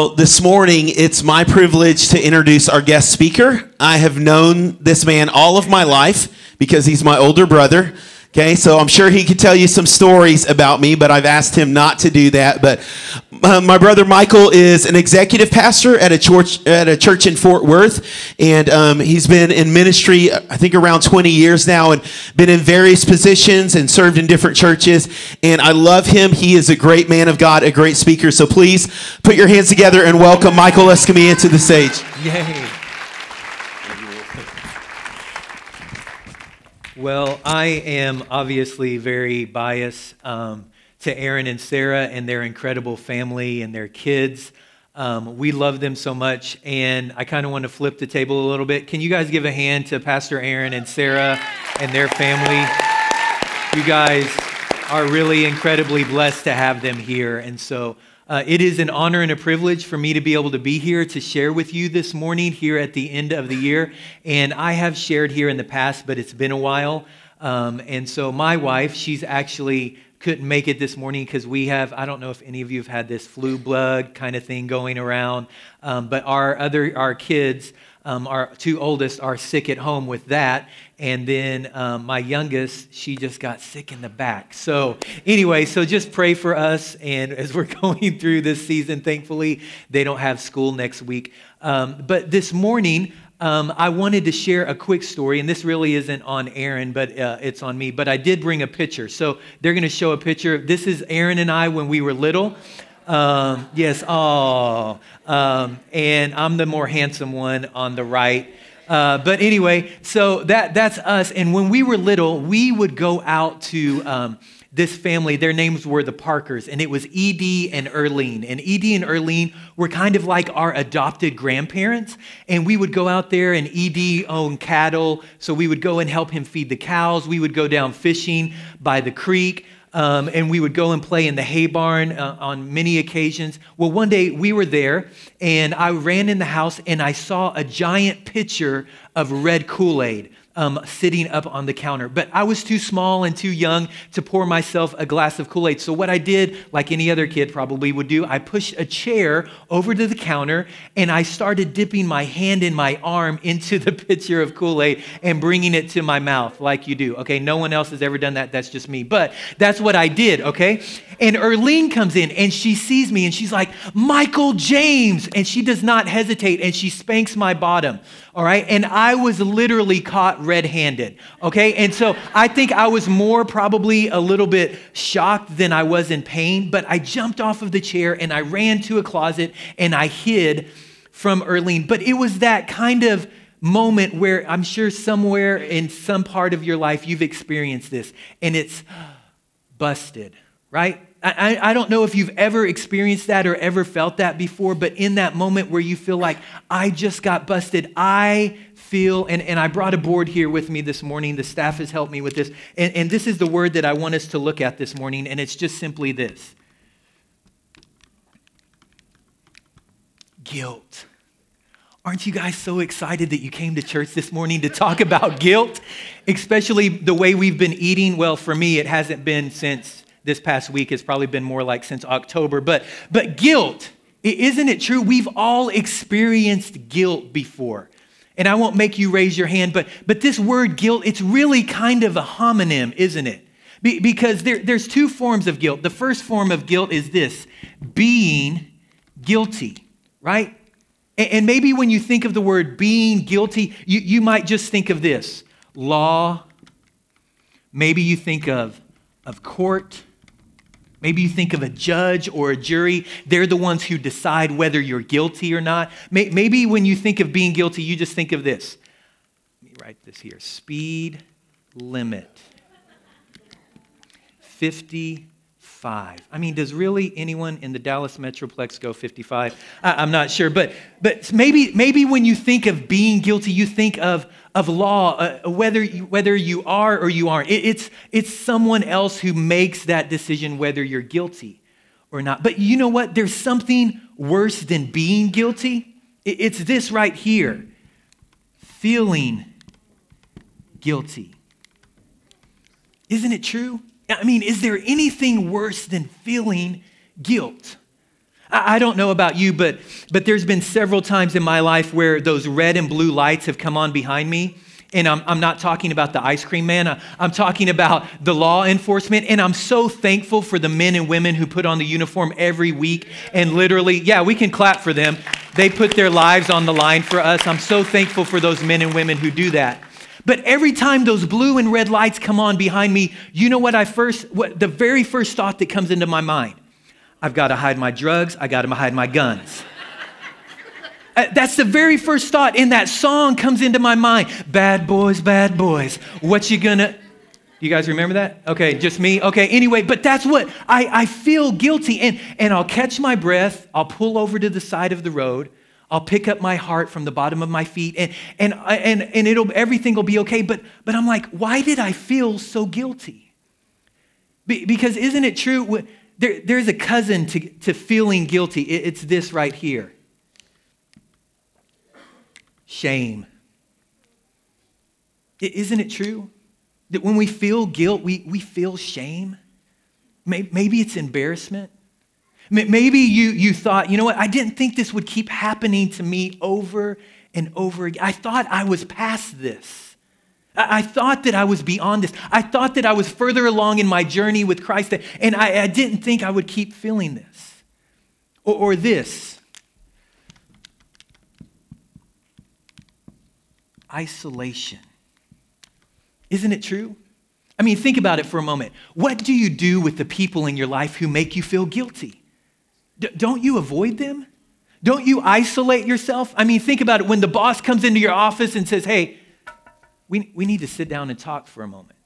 Well, this morning it's my privilege to introduce our guest speaker. I have known this man all of my life because he's my older brother. Okay, so I'm sure he could tell you some stories about me, but I've asked him not to do that. But uh, my brother Michael is an executive pastor at a church at a church in Fort Worth, and um, he's been in ministry I think around 20 years now, and been in various positions and served in different churches. And I love him. He is a great man of God, a great speaker. So please put your hands together and welcome Michael Escamilla to the stage. Yay. Well, I am obviously very biased um, to Aaron and Sarah and their incredible family and their kids. Um, we love them so much, and I kind of want to flip the table a little bit. Can you guys give a hand to Pastor Aaron and Sarah and their family? You guys are really incredibly blessed to have them here, and so uh, it is an honor and a privilege for me to be able to be here to share with you this morning here at the end of the year. And I have shared here in the past, but it's been a while. Um, and so my wife, she's actually couldn't make it this morning because we have, I don't know if any of you have had this flu blood kind of thing going around, um, but our other, our kids, um, our two oldest are sick at home with that. And then um, my youngest, she just got sick in the back. So, anyway, so just pray for us. And as we're going through this season, thankfully, they don't have school next week. Um, but this morning, um, I wanted to share a quick story, and this really isn't on Aaron, but uh, it's on me. But I did bring a picture. So they're going to show a picture. This is Aaron and I when we were little. Um, yes, oh. Um, and I'm the more handsome one on the right. Uh, but anyway, so that, that's us. And when we were little, we would go out to um, this family. Their names were the Parkers, and it was Edie and Erlene. And Edie and Erlene were kind of like our adopted grandparents. And we would go out there, and Edie owned cattle. So we would go and help him feed the cows. We would go down fishing by the creek. Um, and we would go and play in the hay barn uh, on many occasions. Well, one day we were there, and I ran in the house and I saw a giant pitcher of red Kool Aid um, sitting up on the counter. But I was too small and too young to pour myself a glass of Kool Aid. So, what I did, like any other kid probably would do, I pushed a chair over to the counter and I started dipping my hand and my arm into the pitcher of Kool Aid and bringing it to my mouth, like you do. Okay, no one else has ever done that. That's just me. But that's what I did, okay? And Erlene comes in and she sees me and she's like, Michael James. And she does not hesitate and she spanks my bottom all right? And I was literally caught red handed, okay? And so I think I was more probably a little bit shocked than I was in pain, but I jumped off of the chair and I ran to a closet and I hid from Erlene. But it was that kind of moment where I'm sure somewhere in some part of your life you've experienced this and it's busted, right? I, I, don't know if you've ever experienced that or ever felt that before, but in that moment where you feel like, I just got busted, I feel, and, and I brought a board here with me this morning. The staff has helped me with this. And, and this is the word that I want us to look at this morning, and it's just simply this guilt. Aren't you guys so excited that you came to church this morning to talk about guilt? Especially the way we've been eating. Well, for me, it hasn't been since this past week. It's probably been more like since October. But, but guilt, isn't it true? We've all experienced guilt before. And I won't make you raise your hand, but, but this word guilt, it's really kind of a homonym, isn't it? Be, because there, there's two forms of guilt. The first form of guilt is this being guilty, right? And, and maybe when you think of the word being guilty, you, you might just think of this law. Maybe you think of, of court. Maybe you think of a judge or a jury. They're the ones who decide whether you're guilty or not. Maybe when you think of being guilty, you just think of this. Let me write this here speed limit 55. I mean, does really anyone in the Dallas Metroplex go 55? I'm not sure. But, but maybe, maybe when you think of being guilty, you think of of law, uh, whether, you, whether you are or you aren't. It, it's, it's someone else who makes that decision whether you're guilty or not. But you know what? There's something worse than being guilty. It, it's this right here feeling guilty. Isn't it true? I mean, is there anything worse than feeling guilt? I, don't know about you, but, but there's been several times in my life where those red and blue lights have come on behind me. And I'm, I'm not talking about the ice cream man. I'm talking about the law enforcement. And I'm so thankful for the men and women who put on the uniform every week and literally, yeah, we can clap for them. They put their lives on the line for us. I'm so thankful for those men and women who do that. But every time those blue and red lights come on behind me, you know what I first, what the very first thought that comes into my mind? I've got to hide my drugs, I got to hide my guns. Uh, that's the very first thought in that song comes into my mind. Bad boys, bad boys. What you gonna you guys remember that? Okay, just me? Okay, anyway, but that's what I, I feel guilty. And, and I'll catch my breath, I'll pull over to the side of the road, I'll pick up my heart from the bottom of my feet, and, and, and, and it'll, everything will be okay. But, but I'm like, why did I feel so guilty? Be, because isn't it true? There, there's a cousin to, to feeling guilty. It, it's this right here shame. Isn't it true that when we feel guilt, we, we feel shame? Maybe it's embarrassment. Maybe you, you thought, you know what, I didn't think this would keep happening to me over and over again. I thought I was past this. I, thought that I was beyond this. I thought that I was further along in my journey with Christ, and I, I didn't think I would keep feeling this. Or, or this isolation. Isn't it true? I mean, think about it for a moment. What do you do with the people in your life who make you feel guilty? D- don't you avoid them? Don't you isolate yourself? I mean, think about it. When the boss comes into your office and says, hey, we, we need to sit down and talk for a moment.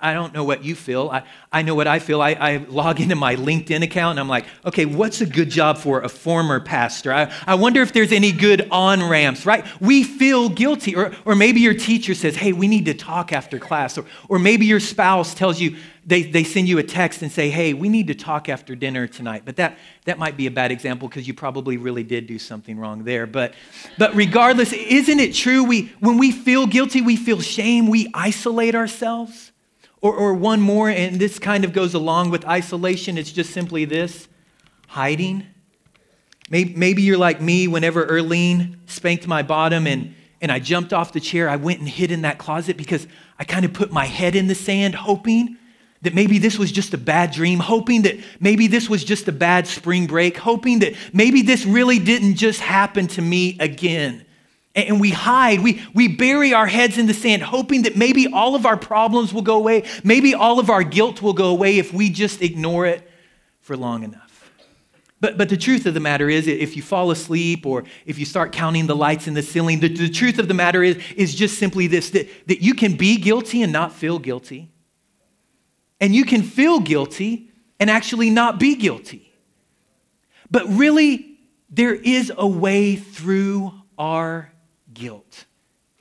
I don't know what you feel. I, I know what I feel. I, I log into my LinkedIn account and I'm like, okay, what's a good job for a former pastor? I, I wonder if there's any good on ramps, right? We feel guilty. Or, or maybe your teacher says, hey, we need to talk after class. Or, or maybe your spouse tells you, they, they send you a text and say, hey, we need to talk after dinner tonight. But that, that might be a bad example because you probably really did do something wrong there. But, but regardless, isn't it true? We, when we feel guilty, we feel shame, we isolate ourselves. Or, or one more, and this kind of goes along with isolation, it's just simply this hiding. Maybe, maybe you're like me whenever Erlene spanked my bottom and, and I jumped off the chair, I went and hid in that closet because I kind of put my head in the sand, hoping that maybe this was just a bad dream, hoping that maybe this was just a bad spring break, hoping that maybe this really didn't just happen to me again and we hide. We, we bury our heads in the sand, hoping that maybe all of our problems will go away. Maybe all of our guilt will go away if we just ignore it for long enough. But, but the truth of the matter is, if you fall asleep or if you start counting the lights in the ceiling, the, the truth of the matter is, is just simply this that, that you can be guilty and not feel guilty. And you can feel guilty and actually not be guilty. But really, there is a way through our guilt.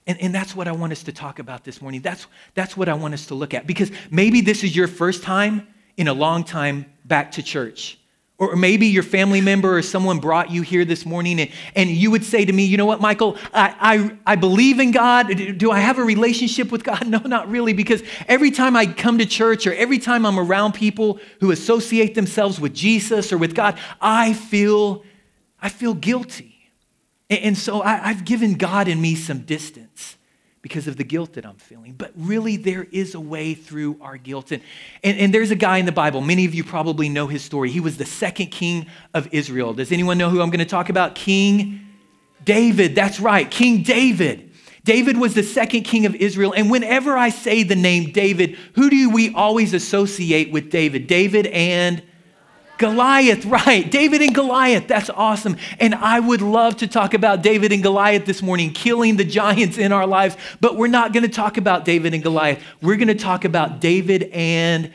And, and that's what I want us to talk about this morning. That's, that's what I want us to look at. Because maybe this is your first time in a long time back to church. Or maybe your family member or someone brought you here this morning and, and you would say to me, you know what, Michael, I, I, I believe in God. Do I have a relationship with God? No, not really, because every time I come to church or every time I'm around people who associate themselves with Jesus or with God, I feel, I feel guilty. And so I, have given God and me some distance because of the guilt that I'm feeling. But really, there is a way through our guilt. And, and, and, there's a guy in the Bible, many of you probably know his story. He was the second king of Israel. Does anyone know who I'm going to talk about? King David. That's right, King David. David was the second king of Israel. And whenever I say the name David, who do we always associate with David? David and Goliath, right. David and Goliath. That's awesome. And I would love to talk about David and Goliath this morning, killing the giants in our lives. But we're not going to talk about David and Goliath. We're going to talk about David and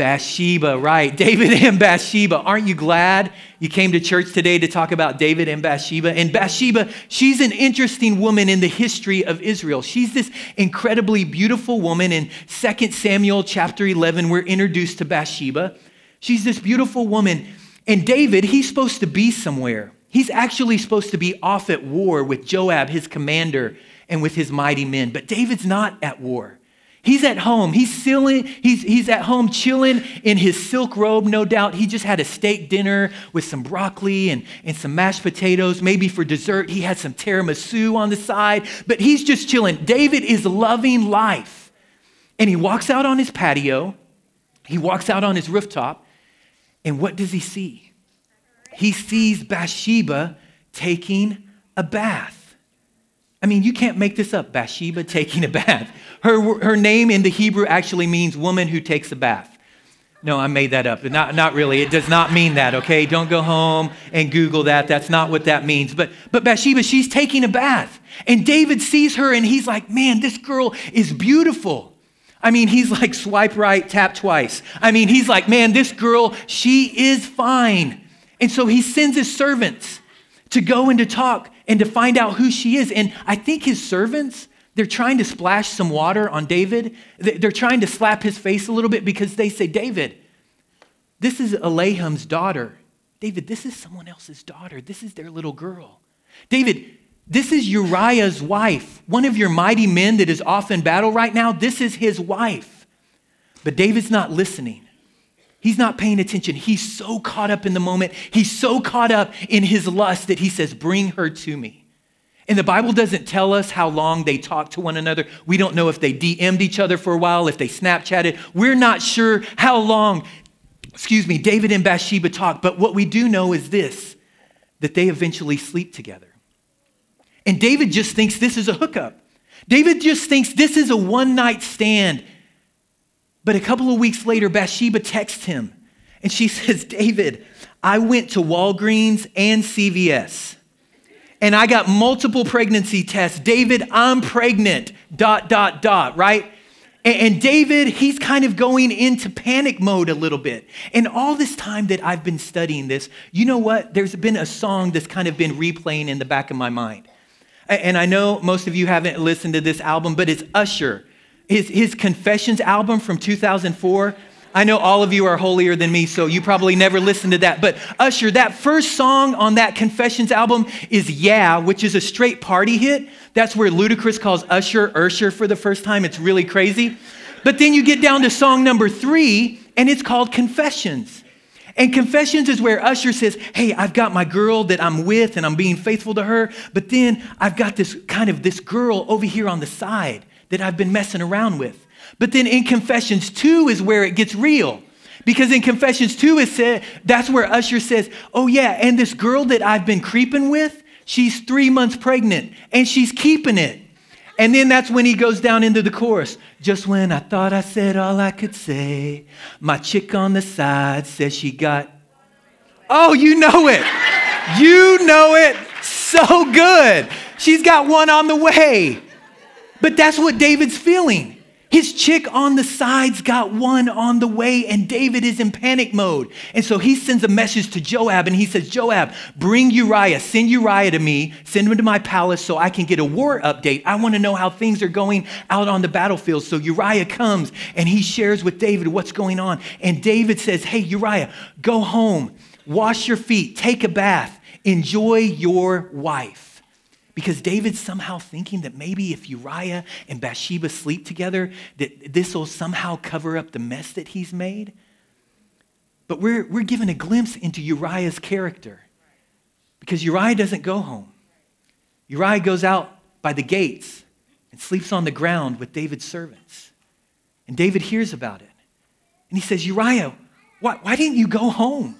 Bathsheba, right. David and Bathsheba. Aren't you glad you came to church today to talk about David and Bathsheba? And Bathsheba, she's an interesting woman in the history of Israel. She's this incredibly beautiful woman. In 2 Samuel chapter 11, we're introduced to Bathsheba. She's this beautiful woman. And David, he's supposed to be somewhere. He's actually supposed to be off at war with Joab, his commander, and with his mighty men. But David's not at war. He's at home. He's, sealing, he's, he's at home chilling in his silk robe, no doubt. He just had a steak dinner with some broccoli and, and some mashed potatoes. Maybe for dessert, he had some tiramisu on the side, but he's just chilling. David is loving life. And he walks out on his patio, he walks out on his rooftop, and what does he see? He sees Bathsheba taking a bath. I mean, you can't make this up. Bathsheba taking a bath. Her, her name in the Hebrew actually means woman who takes a bath. No, I made that up. Not, not really. It does not mean that, okay? Don't go home and Google that. That's not what that means. But, but Bathsheba, she's taking a bath. And David sees her and he's like, man, this girl is beautiful. I mean, he's like, swipe right, tap twice. I mean, he's like, man, this girl, she is fine. And so he sends his servants to go and to talk and to find out who she is. And I think his servants, they're trying to splash some water on David. They're trying to slap his face a little bit because they say, David, this is Eliam's daughter. David, this is someone else's daughter. This is their little girl. David, this is Uriah's wife, one of your mighty men that is off in battle right now. This is his wife. But David's not listening. He's not paying attention. He's so caught up in the moment. He's so caught up in his lust that he says, Bring her to me. And the Bible doesn't tell us how long they talked to one another. We don't know if they DM'd each other for a while, if they Snapchatted. We're not sure how long, excuse me, David and Bathsheba talked. But what we do know is this that they eventually sleep together. And David just thinks this is a hookup. David just thinks this is a one night stand. But a couple of weeks later, Bathsheba texts him and she says, David, I went to Walgreens and CVS and I got multiple pregnancy tests. David, I'm pregnant, dot, dot, dot, right? And David, he's kind of going into panic mode a little bit. And all this time that I've been studying this, you know what? There's been a song that's kind of been replaying in the back of my mind. And I know most of you haven't listened to this album, but it's Usher his, his Confessions album from 2004. I know all of you are holier than me, so you probably never listened to that. But Usher, that first song on that Confessions album is Yeah, which is a straight party hit. That's where Ludacris calls Usher Usher for the first time. It's really crazy. But then you get down to song number three, and it's called Confessions. And Confessions is where Usher says, Hey, I've got my girl that I'm with and I'm being faithful to her, but then I've got this kind of this girl over here on the side that I've been messing around with. But then in Confessions 2 is where it gets real. Because in Confessions 2, it said, that's where Usher says, Oh, yeah, and this girl that I've been creeping with, she's three months pregnant and she's keeping it. And then that's when he goes down into the chorus. Just when I thought I said all I could say, my chick on the side says she got. Oh, you know it. You know it so good. She's got one on the way. But that's what David's feeling. His chick on the sides got one on the way, and David is in panic mode. And so he sends a message to Joab, and he says, Joab, bring Uriah, send Uriah to me, send him to my palace so I can get a war update. I want to know how things are going out on the battlefield. So Uriah comes and he shares with David what's going on. And David says, Hey, Uriah, go home, wash your feet, take a bath, enjoy your wife. Because David's somehow thinking that maybe if Uriah and Bathsheba sleep together, that this will somehow cover up the mess that he's made. But we're, we're given a glimpse into Uriah's character. Because Uriah doesn't go home. Uriah goes out by the gates and sleeps on the ground with David's servants. And David hears about it. And he says, Uriah, why, why didn't you go home?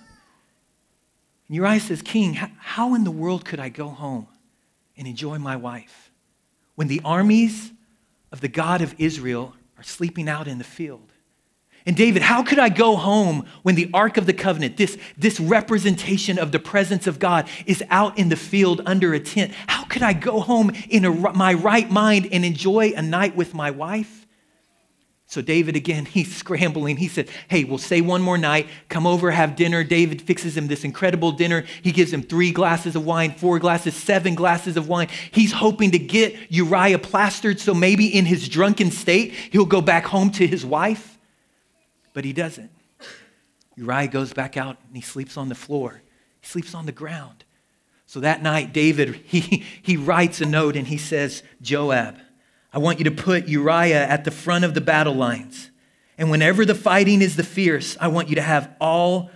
And Uriah says, King, how in the world could I go home? And enjoy my wife. When the armies of the God of Israel are sleeping out in the field. And David, how could I go home when the Ark of the Covenant, this, this representation of the presence of God, is out in the field under a tent? How could I go home in a, my right mind and enjoy a night with my wife? So David, again, he's scrambling. He said, Hey, we'll stay one more night. Come over, have dinner. David fixes him this incredible dinner. He gives him three glasses of wine, four glasses, seven glasses of wine. He's hoping to get Uriah plastered so maybe in his drunken state, he'll go back home to his wife. But he doesn't. Uriah goes back out and he sleeps on the floor, he sleeps on the ground. So that night, David, he, he writes a note and he says, Joab, I want you to put Uriah at the front of the battle lines. And whenever the fighting is the fierce, I want you to have all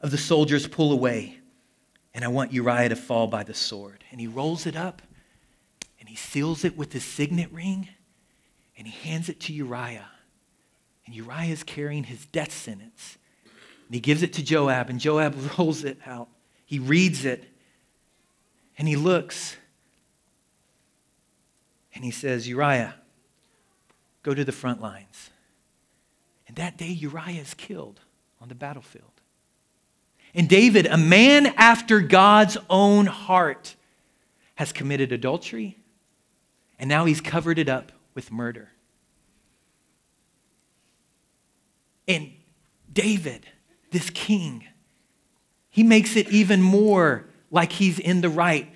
of the soldiers pull away. And I want Uriah to fall by the sword. And he rolls it up and he seals it with his signet ring and he hands it to Uriah. And Uriah is carrying his death sentence. And he gives it to Joab, and Joab rolls it out. He reads it and he looks and he says, Uriah, go to the front lines. And that day, Uriah is killed on the battlefield. And David, a man after God's own heart, has committed adultery, and now he's covered it up with murder. And David, this king, he makes it even more like he's in the right.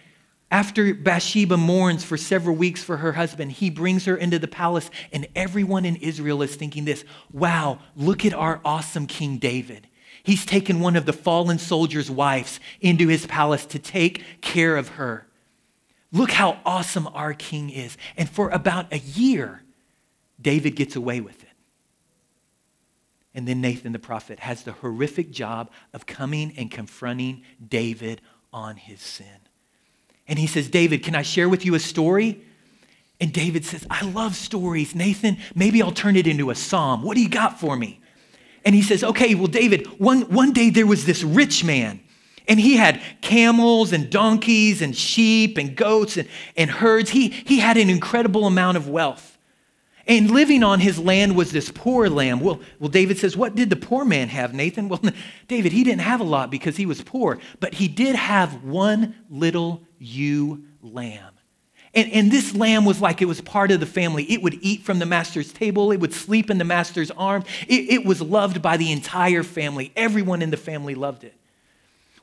After Bathsheba mourns for several weeks for her husband, he brings her into the palace, and everyone in Israel is thinking this wow, look at our awesome King David. He's taken one of the fallen soldiers' wives into his palace to take care of her. Look how awesome our king is. And for about a year, David gets away with it. And then Nathan the prophet has the horrific job of coming and confronting David on his sin. And he says, David, can I share with you a story? And David says, I love stories. Nathan, maybe I'll turn it into a psalm. What do you got for me? And he says, Okay, well, David, one, one day there was this rich man, and he had camels and donkeys and sheep and goats and, and herds. He, he had an incredible amount of wealth. And living on his land was this poor lamb. Well, well, David says, What did the poor man have, Nathan? Well, David, he didn't have a lot because he was poor, but he did have one little ewe lamb. And, and this lamb was like it was part of the family. It would eat from the master's table, it would sleep in the master's arms. It, it was loved by the entire family. Everyone in the family loved it.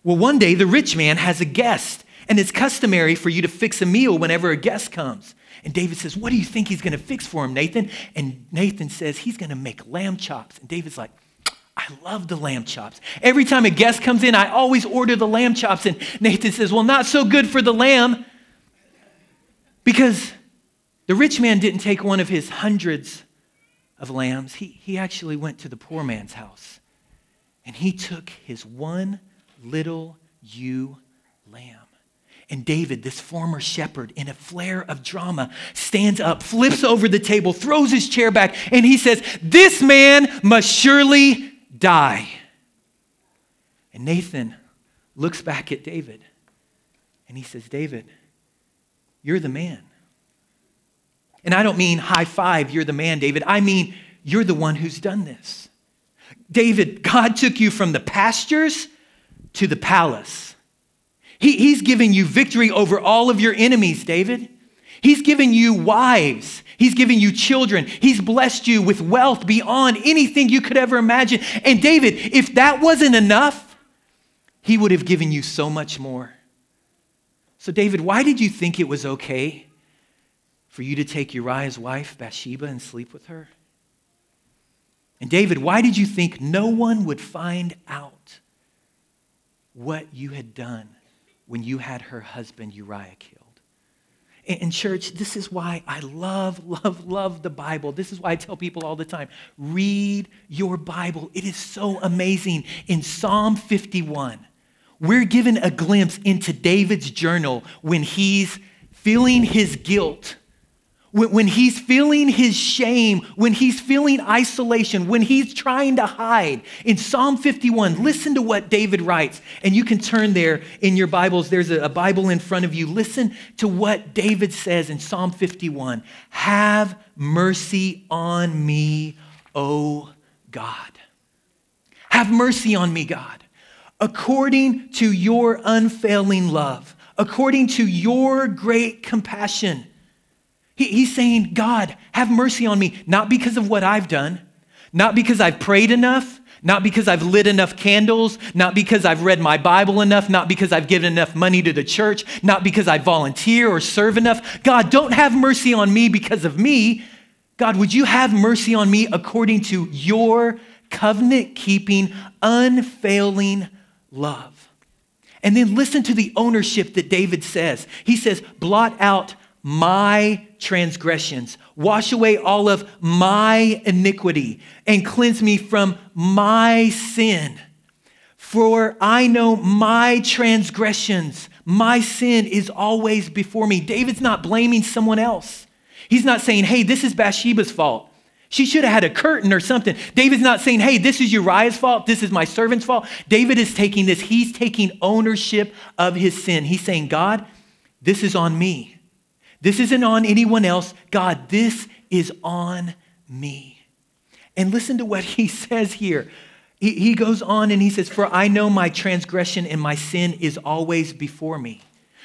Well, one day the rich man has a guest, and it's customary for you to fix a meal whenever a guest comes. And David says, What do you think he's going to fix for him, Nathan? And Nathan says, He's going to make lamb chops. And David's like, I love the lamb chops. Every time a guest comes in, I always order the lamb chops. And Nathan says, Well, not so good for the lamb because the rich man didn't take one of his hundreds of lambs. He, he actually went to the poor man's house and he took his one little ewe lamb. And David, this former shepherd, in a flare of drama, stands up, flips over the table, throws his chair back, and he says, This man must surely die. And Nathan looks back at David and he says, David, you're the man. And I don't mean high five, you're the man, David. I mean, you're the one who's done this. David, God took you from the pastures to the palace. He, he's given you victory over all of your enemies, David. He's given you wives. He's given you children. He's blessed you with wealth beyond anything you could ever imagine. And David, if that wasn't enough, he would have given you so much more. So, David, why did you think it was okay for you to take Uriah's wife, Bathsheba, and sleep with her? And, David, why did you think no one would find out what you had done when you had her husband Uriah killed. In church, this is why I love, love, love the Bible. This is why I tell people all the time read your Bible. It is so amazing. In Psalm 51, we're given a glimpse into David's journal when he's feeling his guilt when he's feeling his shame, when he's feeling isolation, when he's trying to hide. In Psalm 51, listen to what David writes. And you can turn there in your Bibles. There's a Bible in front of you. Listen to what David says in Psalm 51 Have mercy on me, O God. Have mercy on me, God, according to your unfailing love, according to your great compassion he, he's saying, God, have mercy on me, not because of what I've done, not because I've prayed enough, not because I've lit enough candles, not because I've read my Bible enough, not because I've given enough money to the church, not because I volunteer or serve enough. God, don't have mercy on me because of me. God, would you have mercy on me according to your covenant keeping, unfailing love? And then listen to the ownership that David says. He says, blot out my transgressions. Wash away all of my iniquity and cleanse me from my sin. For I know my transgressions, my sin is always before me. David's not blaming someone else. He's not saying, hey, this is Bathsheba's fault. She should have had a curtain or something. David's not saying, hey, this is Uriah's fault. This is my servant's fault. David is taking this. He's taking ownership of his sin. He's saying, God, this is on me. This isn't on anyone else. God, this is on me. And listen to what he says here. He, he goes on and he says, For I know my transgression and my sin is always before me.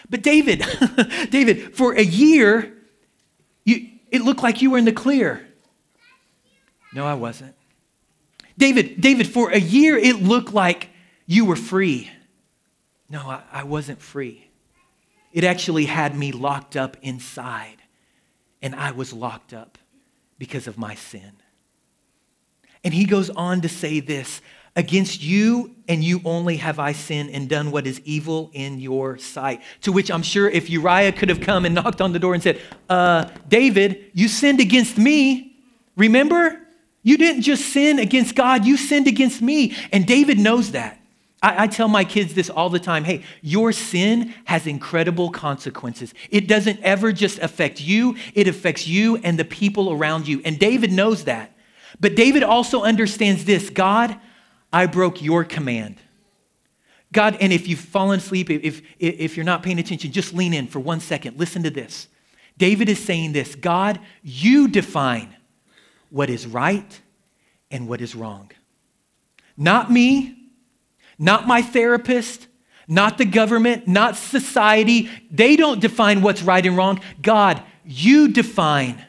But David, David, for a year, you, it looked like you were in the clear. No, I wasn't. David, David, for a year it looked like you were free. No, I, I wasn't free. It actually had me locked up inside, and I was locked up because of my sin. And he goes on to say this Against you and you only have I sinned and done what is evil in your sight. To which I'm sure if Uriah could have come and knocked on the door and said, uh, David, you sinned against me. Remember? You didn't just sin against God, you sinned against me. And David knows that. I, I, tell my kids this all the time hey, your sin has incredible consequences. It doesn't ever just affect you, it affects you and the people around you. And David knows that. But David also understands this God, I broke your command. God, and if you've fallen asleep, if, if you're not paying attention, just lean in for one second. Listen to this. David is saying this God, you define what is right and what is wrong. Not me, not my therapist, not the government, not society. They don't define what's right and wrong. God, you define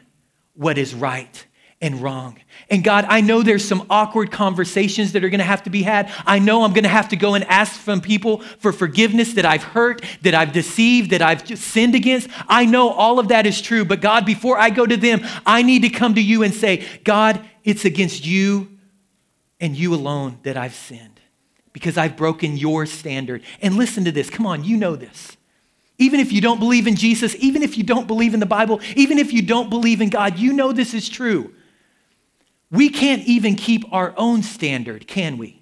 what is right and wrong. And God, I know there's some awkward conversations that are going to have to be had. I know I'm going to have to go and ask from people for forgiveness that I've hurt, that I've deceived, that I've sinned against. I know all of that is true. But God, before I go to them, I need to come to you and say, God, it's against you and you alone that I've sinned because I've broken your standard. And listen to this. Come on, you know this. Even if you don't believe in Jesus, even if you don't believe in the Bible, even if you don't believe in God, you know this is true. We can't even keep our own standard, can we?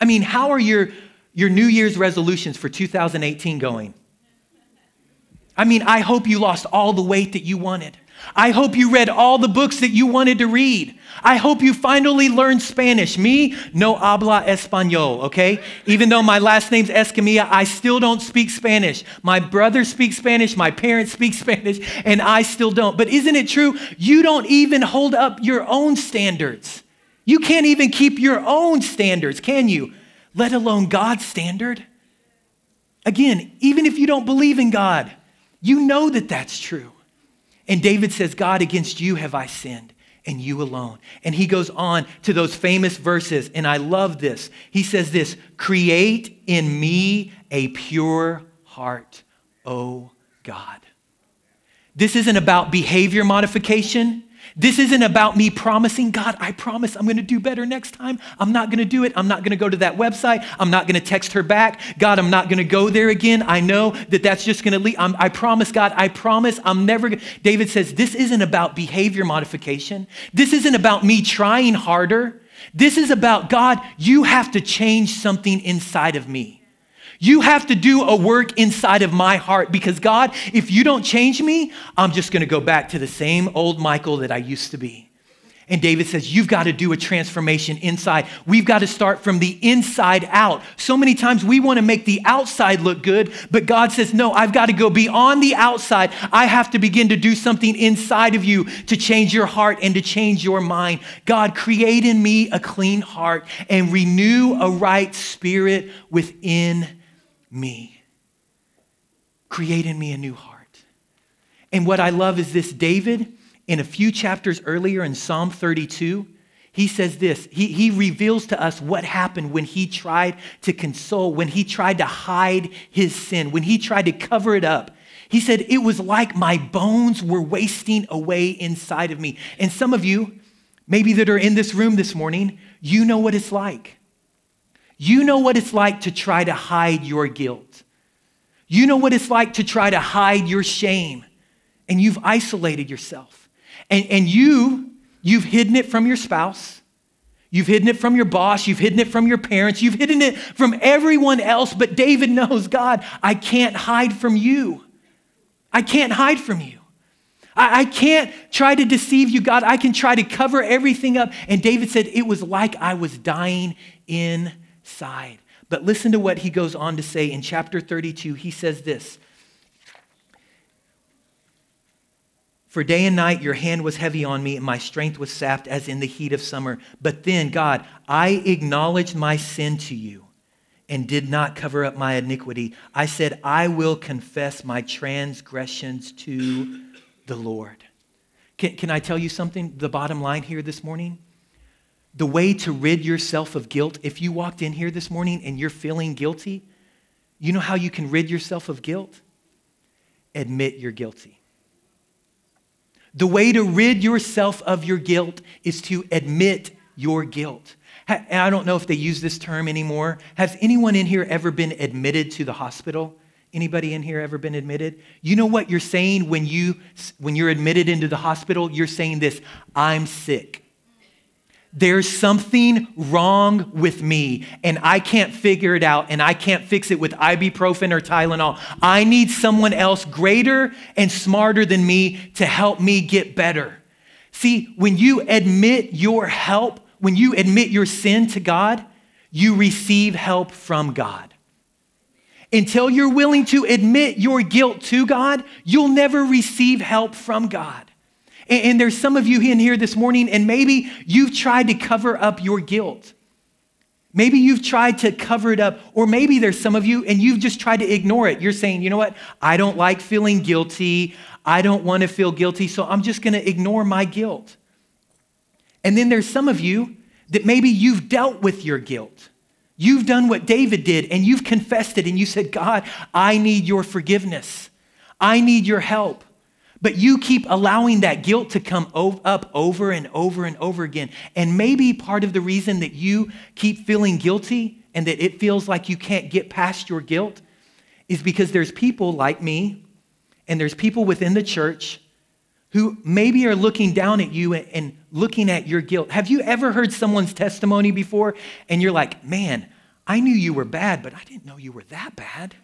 I mean, how are your, your New Year's resolutions for 2018 going? I mean, I hope you lost all the weight that you wanted. I hope you read all the books that you wanted to read. I hope you finally learned Spanish. Me, no habla español, okay? Even though my last name's Escamilla, I still don't speak Spanish. My brother speaks Spanish, my parents speak Spanish, and I still don't. But isn't it true? You don't even hold up your own standards. You can't even keep your own standards, can you? Let alone God's standard. Again, even if you don't believe in God, you know that that's true. And David says, God, against you have I sinned and you alone. And he goes on to those famous verses, and I love this. He says this Create in me a pure heart, O God. This isn't about behavior modification. This isn't about me promising, God, I promise I'm going to do better next time. I'm not going to do it. I'm not going to go to that website. I'm not going to text her back. God, I'm not going to go there again. I know that that's just going to lead. I'm, I promise, God, I promise I'm never David says, this isn't about behavior modification. This isn't about me trying harder. This is about, God, you have to change something inside of me. You have to do a work inside of my heart because, God, if you don't change me, I'm just going to go back to the same old Michael that I used to be. And David says, You've got to do a transformation inside. We've got to start from the inside out. So many times we want to make the outside look good, but God says, No, I've got to go beyond the outside. I have to begin to do something inside of you to change your heart and to change your mind. God, create in me a clean heart and renew a right spirit within me. Create in me a new heart. And what I love is this David, in a few chapters earlier in Psalm 32, he says this he, he reveals to us what happened when he tried to console, when he tried to hide his sin, when he tried to cover it up. He said, It was like my bones were wasting away inside of me. And some of you, maybe that are in this room this morning, you know what it's like. You know what it's like to try to hide your guilt. You know what it's like to try to hide your shame, and you've isolated yourself. And, and you, you've hidden it from your spouse. You've hidden it from your boss. You've hidden it from your parents. You've hidden it from everyone else. But David knows, God, I can't hide from you. I can't hide from you. I, I, can't try to deceive you, God. I can try to cover everything up. And David said, It was like I was dying inside. But listen to what he goes on to say in chapter 32. He says this For day and night your hand was heavy on me, and my strength was sapped as in the heat of summer. But then, God, I acknowledged my sin to you and did not cover up my iniquity. I said, I will confess my transgressions to the Lord. Can, can I tell you something? The bottom line here this morning? The way to rid yourself of guilt, if you walked in here this morning and you're feeling guilty, you know how you can rid yourself of guilt? Admit you're guilty. The way to rid yourself of your guilt is to admit your guilt. I don't know if they use this term anymore. Has anyone in here ever been admitted to the hospital? Anybody in here ever been admitted? You know what you're saying when you when you're admitted into the hospital? You're saying this, I'm sick. There's something wrong with me, and I can't figure it out, and I can't fix it with ibuprofen or Tylenol. I need someone else greater and smarter than me to help me get better. See, when you admit your help, when you admit your sin to God, you receive help from God. Until you're willing to admit your guilt to God, you'll never receive help from God. And, there's some of you in here this morning, and maybe you've tried to cover up your guilt. Maybe you've tried to cover it up, or maybe there's some of you and you've just tried to ignore it. You're saying, you know what? I don't like feeling guilty. I don't want to feel guilty, so I'm just going to ignore my guilt. And then there's some of you that maybe you've dealt with your guilt. You've done what David did and you've confessed it and you said, God, I need your forgiveness. I need your help. But you keep allowing that guilt to come up over and over and over again. And maybe part of the reason that you keep feeling guilty and that it feels like you can't get past your guilt is because there's people like me and there's people within the church who maybe are looking down at you and looking at your guilt. Have you ever heard someone's testimony before and you're like, man, I knew you were bad, but I didn't know you were that bad?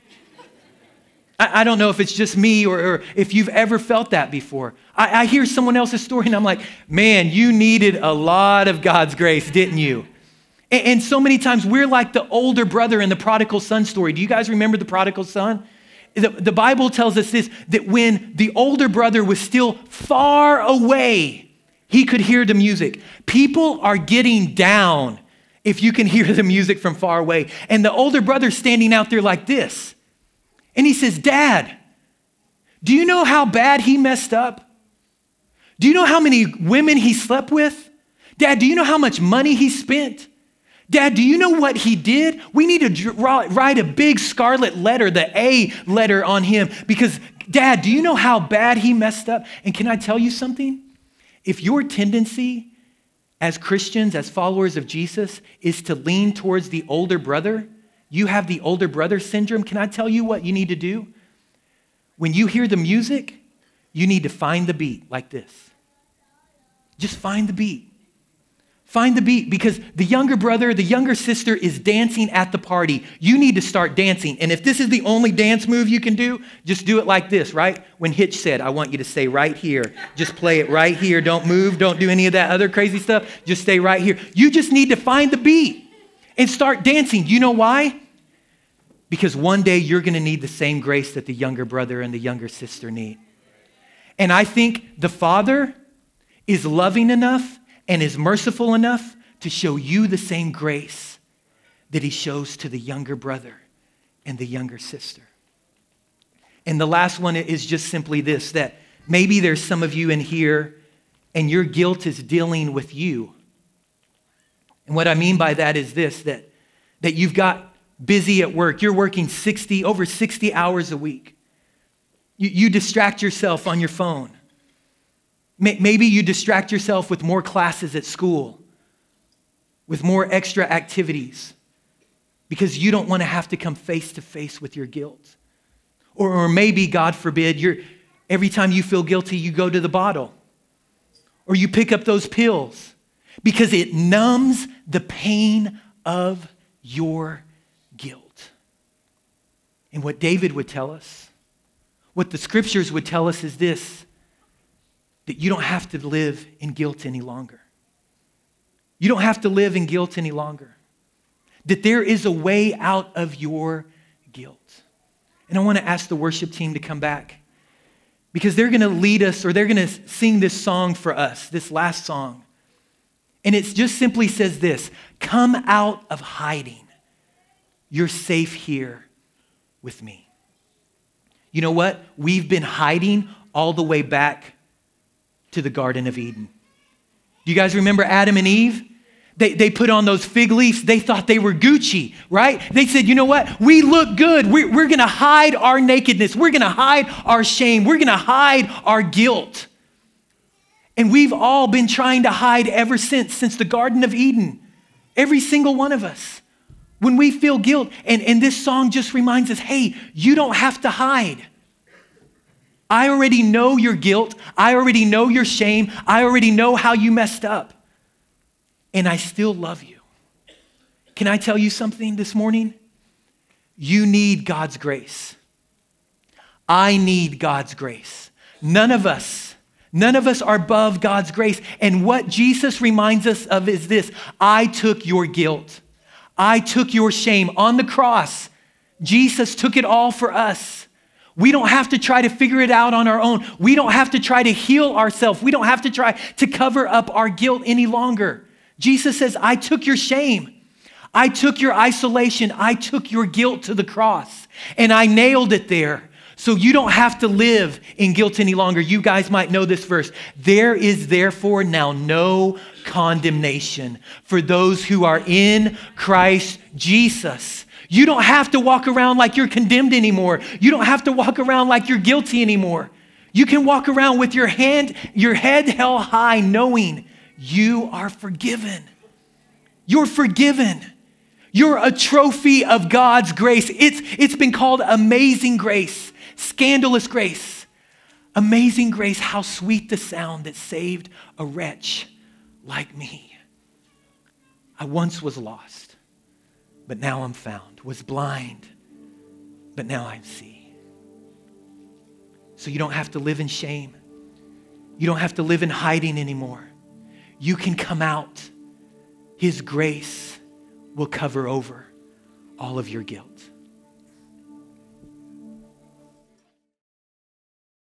I, I don't know if it's just me or, or, if you've ever felt that before. I, I hear someone else's story and I'm like, man, you needed a lot of God's grace, didn't you? And, and so many times we're like the older brother in the prodigal son story. Do you guys remember the prodigal son? The, the Bible tells us this that when the older brother was still far away, he could hear the music. People are getting down if you can hear the music from far away. And the older brother standing out there like this. And he says, Dad, do you know how bad he messed up? Do you know how many women he slept with? Dad, do you know how much money he spent? Dad, do you know what he did? We need to write a big scarlet letter, the A letter on him, because, Dad, do you know how bad he messed up? And can I tell you something? If your tendency as Christians, as followers of Jesus, is to lean towards the older brother, you have the older brother syndrome, can I tell you what you need to do? When you hear the music, you need to find the beat like this. Just find the beat. Find the beat because the younger brother, the younger sister is dancing at the party. You need to start dancing. And if this is the only dance move you can do, just do it like this, right? When Hitch said, I want you to stay right here. Just play it right here. Don't move. Don't do any of that other crazy stuff. Just stay right here. You just need to find the beat and start dancing. You know why? Because one day you're going to need the same grace that the younger brother and the younger sister need. And I think the Father is loving enough and is merciful enough to show you the same grace that he shows to the younger brother and the younger sister. And the last one is just simply this that maybe there's some of you in here and your guilt is dealing with you. And what I mean by that is this that, that you've got busy at work, you're working 60, over 60 hours a week. You, you distract yourself on your phone. Maybe you distract yourself with more classes at school, with more extra activities, because you don't want to have to come face to face with your guilt. Or, or maybe, God forbid, you're, every time you feel guilty, you go to the bottle or you pick up those pills because it numbs the pain of your guilt. And what David would tell us, what the scriptures would tell us is this that you don't have to live in guilt any longer. You don't have to live in guilt any longer. That there is a way out of your guilt. And I want to ask the worship team to come back because they're going to lead us or they're going to sing this song for us, this last song. And it just simply says this Come out of hiding. You're safe here with me. You know what? We've been hiding all the way back to the Garden of Eden. Do you guys remember Adam and Eve? They, they put on those fig leaves. They thought they were Gucci, right? They said, you know what? We look good. We're, we're going to hide our nakedness. We're going to hide our shame. We're going to hide our guilt. And we've all been trying to hide ever since, since the Garden of Eden. Every single one of us. When we feel guilt, and, and this song just reminds us hey, you don't have to hide. I already know your guilt. I already know your shame. I already know how you messed up and I still love you. Can I tell you something this morning? You need God's grace. I need God's grace. None of us, none of us are above God's grace. And what Jesus reminds us of is this I took your guilt, I took your shame on the cross. Jesus took it all for us. We don't have to try to figure it out on our own. We don't have to try to heal ourselves. We don't have to try to cover up our guilt any longer. Jesus says, I took your shame. I took your isolation. I took your guilt to the cross and I nailed it there. So you don't have to live in guilt any longer. You guys might know this verse. There is therefore now no condemnation for those who are in Christ Jesus. You don't have to walk around like you're condemned anymore. You don't have to walk around like you're guilty anymore. You can walk around with your hand, your head held high, knowing you are forgiven. You're forgiven. You're a trophy of God's grace. It's, it's been called amazing grace, scandalous grace. Amazing grace, how sweet the sound that saved a wretch like me. I once was lost, but now I'm found, was blind, but now I see. So you don't have to live in shame. You don't have to live in hiding anymore you can come out. His grace will cover over all of your guilt.